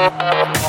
Música